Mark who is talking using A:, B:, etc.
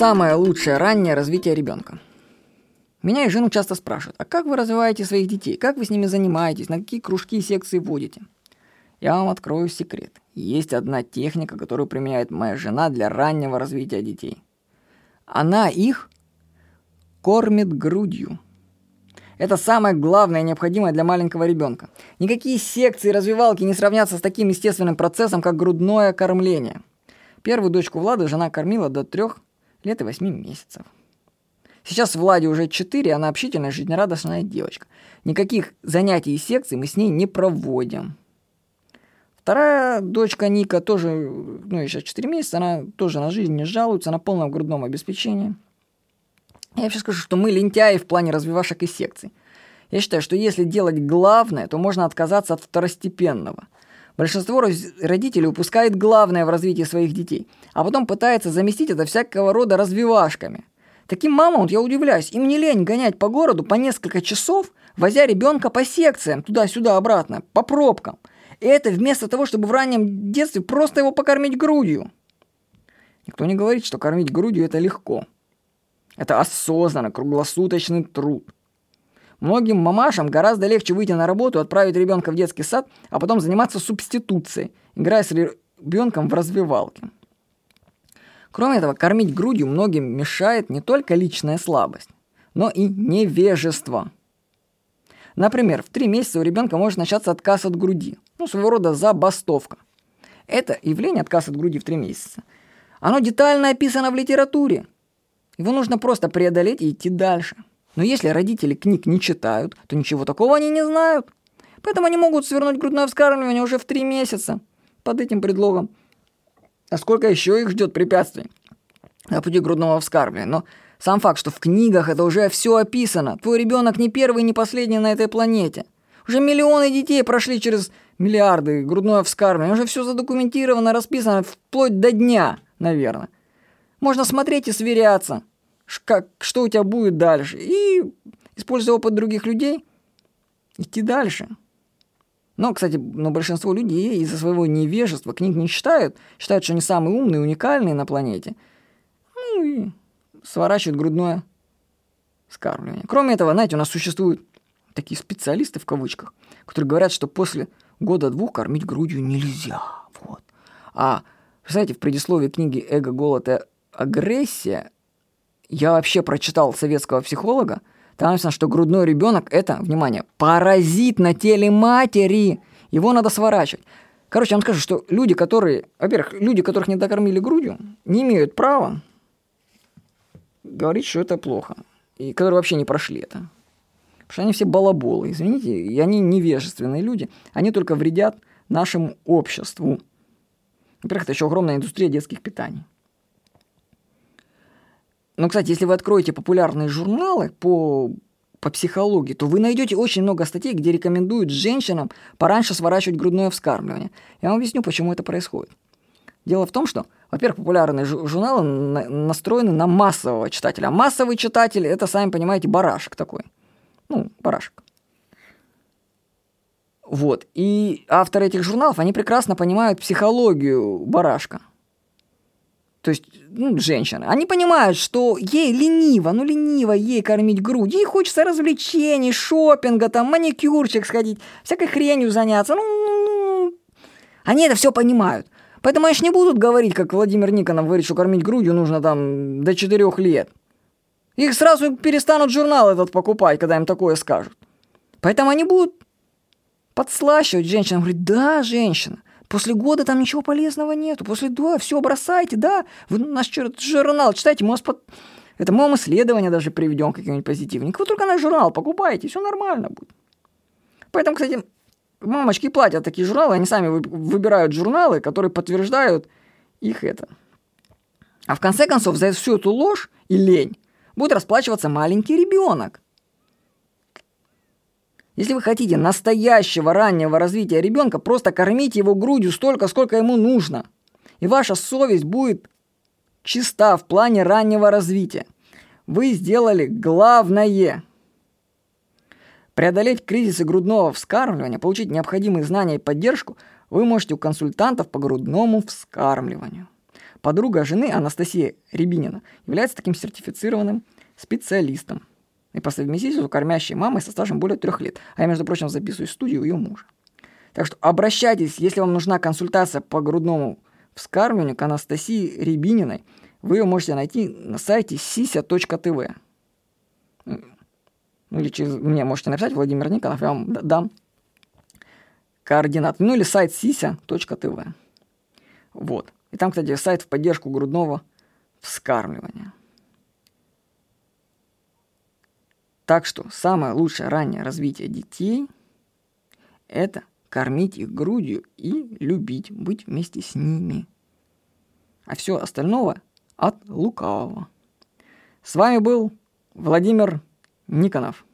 A: самое лучшее раннее развитие ребенка? Меня и жену часто спрашивают, а как вы развиваете своих детей? Как вы с ними занимаетесь? На какие кружки и секции водите? Я вам открою секрет. Есть одна техника, которую применяет моя жена для раннего развития детей. Она их кормит грудью. Это самое главное и необходимое для маленького ребенка. Никакие секции и развивалки не сравнятся с таким естественным процессом, как грудное кормление. Первую дочку Влада жена кормила до трех лет и восьми месяцев. Сейчас Владе уже 4, она общительная, жизнерадостная девочка. Никаких занятий и секций мы с ней не проводим. Вторая дочка Ника тоже, ну, ей сейчас 4 месяца, она тоже на жизнь не жалуется, на полном грудном обеспечении. Я вообще скажу, что мы лентяи в плане развивашек и секций. Я считаю, что если делать главное, то можно отказаться от второстепенного. Большинство родителей упускает главное в развитии своих детей, а потом пытается заместить это всякого рода развивашками. Таким мамам, вот я удивляюсь, им не лень гонять по городу по несколько часов, возя ребенка по секциям, туда-сюда, обратно, по пробкам. И это вместо того, чтобы в раннем детстве просто его покормить грудью. Никто не говорит, что кормить грудью это легко. Это осознанно, круглосуточный труд. Многим мамашам гораздо легче выйти на работу, отправить ребенка в детский сад, а потом заниматься субституцией, играя с ребенком в развивалке. Кроме этого, кормить грудью многим мешает не только личная слабость, но и невежество. Например, в три месяца у ребенка может начаться отказ от груди, ну, своего рода забастовка. Это явление отказ от груди в три месяца. Оно детально описано в литературе. Его нужно просто преодолеть и идти дальше. Но если родители книг не читают, то ничего такого они не знают. Поэтому они могут свернуть грудное вскармливание уже в три месяца под этим предлогом. А сколько еще их ждет препятствий на пути грудного вскармливания? Но сам факт, что в книгах это уже все описано. Твой ребенок не первый, не последний на этой планете. Уже миллионы детей прошли через миллиарды грудное вскармливание. Уже все задокументировано, расписано вплоть до дня, наверное. Можно смотреть и сверяться, как, что у тебя будет дальше. И, используя опыт других людей, идти дальше. Но, кстати, но большинство людей из-за своего невежества книг не читают, считают, что они самые умные, уникальные на планете. Ну и сворачивают грудное скармливание. Кроме этого, знаете, у нас существуют такие специалисты в кавычках, которые говорят, что после года-двух кормить грудью нельзя. Вот. А, знаете, в предисловии книги «Эго, голод и агрессия» я вообще прочитал советского психолога, там написано, что грудной ребенок это, внимание, паразит на теле матери. Его надо сворачивать. Короче, я вам скажу, что люди, которые, во-первых, люди, которых не докормили грудью, не имеют права говорить, что это плохо. И которые вообще не прошли это. Потому что они все балаболы, извините, и они невежественные люди. Они только вредят нашему обществу. Во-первых, это еще огромная индустрия детских питаний. Но, кстати, если вы откроете популярные журналы по, по психологии, то вы найдете очень много статей, где рекомендуют женщинам пораньше сворачивать грудное вскармливание. Я вам объясню, почему это происходит. Дело в том, что, во-первых, популярные журналы настроены на массового читателя. А массовый читатель – это, сами понимаете, барашек такой. Ну, барашек. Вот. И авторы этих журналов, они прекрасно понимают психологию барашка то есть ну, женщины, они понимают, что ей лениво, ну лениво ей кормить грудь, ей хочется развлечений, шопинга, там, маникюрчик сходить, всякой хренью заняться, ну, ну, ну, они это все понимают. Поэтому они же не будут говорить, как Владимир Никонов говорит, что кормить грудью нужно там до 4 лет. Их сразу перестанут журнал этот покупать, когда им такое скажут. Поэтому они будут подслащивать женщинам. Говорит, да, женщина, После года там ничего полезного нету. После да, все бросайте, да. Вы наш журнал читайте, мы вас под... Это мы вам исследования даже приведем какие-нибудь позитивные. Вы только наш журнал покупайте, все нормально будет. Поэтому, кстати, мамочки платят такие журналы, они сами выбирают журналы, которые подтверждают их это. А в конце концов, за всю эту ложь и лень будет расплачиваться маленький ребенок. Если вы хотите настоящего раннего развития ребенка, просто кормите его грудью столько, сколько ему нужно. И ваша совесть будет чиста в плане раннего развития. Вы сделали главное. Преодолеть кризисы грудного вскармливания, получить необходимые знания и поддержку вы можете у консультантов по грудному вскармливанию. Подруга жены Анастасия Рябинина является таким сертифицированным специалистом. И по совместительству кормящей мамой со стажем более трех лет. А я, между прочим, записываю студию ее мужа. Так что обращайтесь, если вам нужна консультация по грудному вскармливанию к Анастасии Рябининой. Вы ее можете найти на сайте sися.tv. Ну или через мне можете написать Владимир Никонов, я вам дам координаты. Ну или сайт sися.tv. Вот. И там, кстати, сайт в поддержку грудного вскармливания. Так что самое лучшее раннее развитие детей – это кормить их грудью и любить, быть вместе с ними. А все остальное от лукавого. С вами был Владимир Никонов.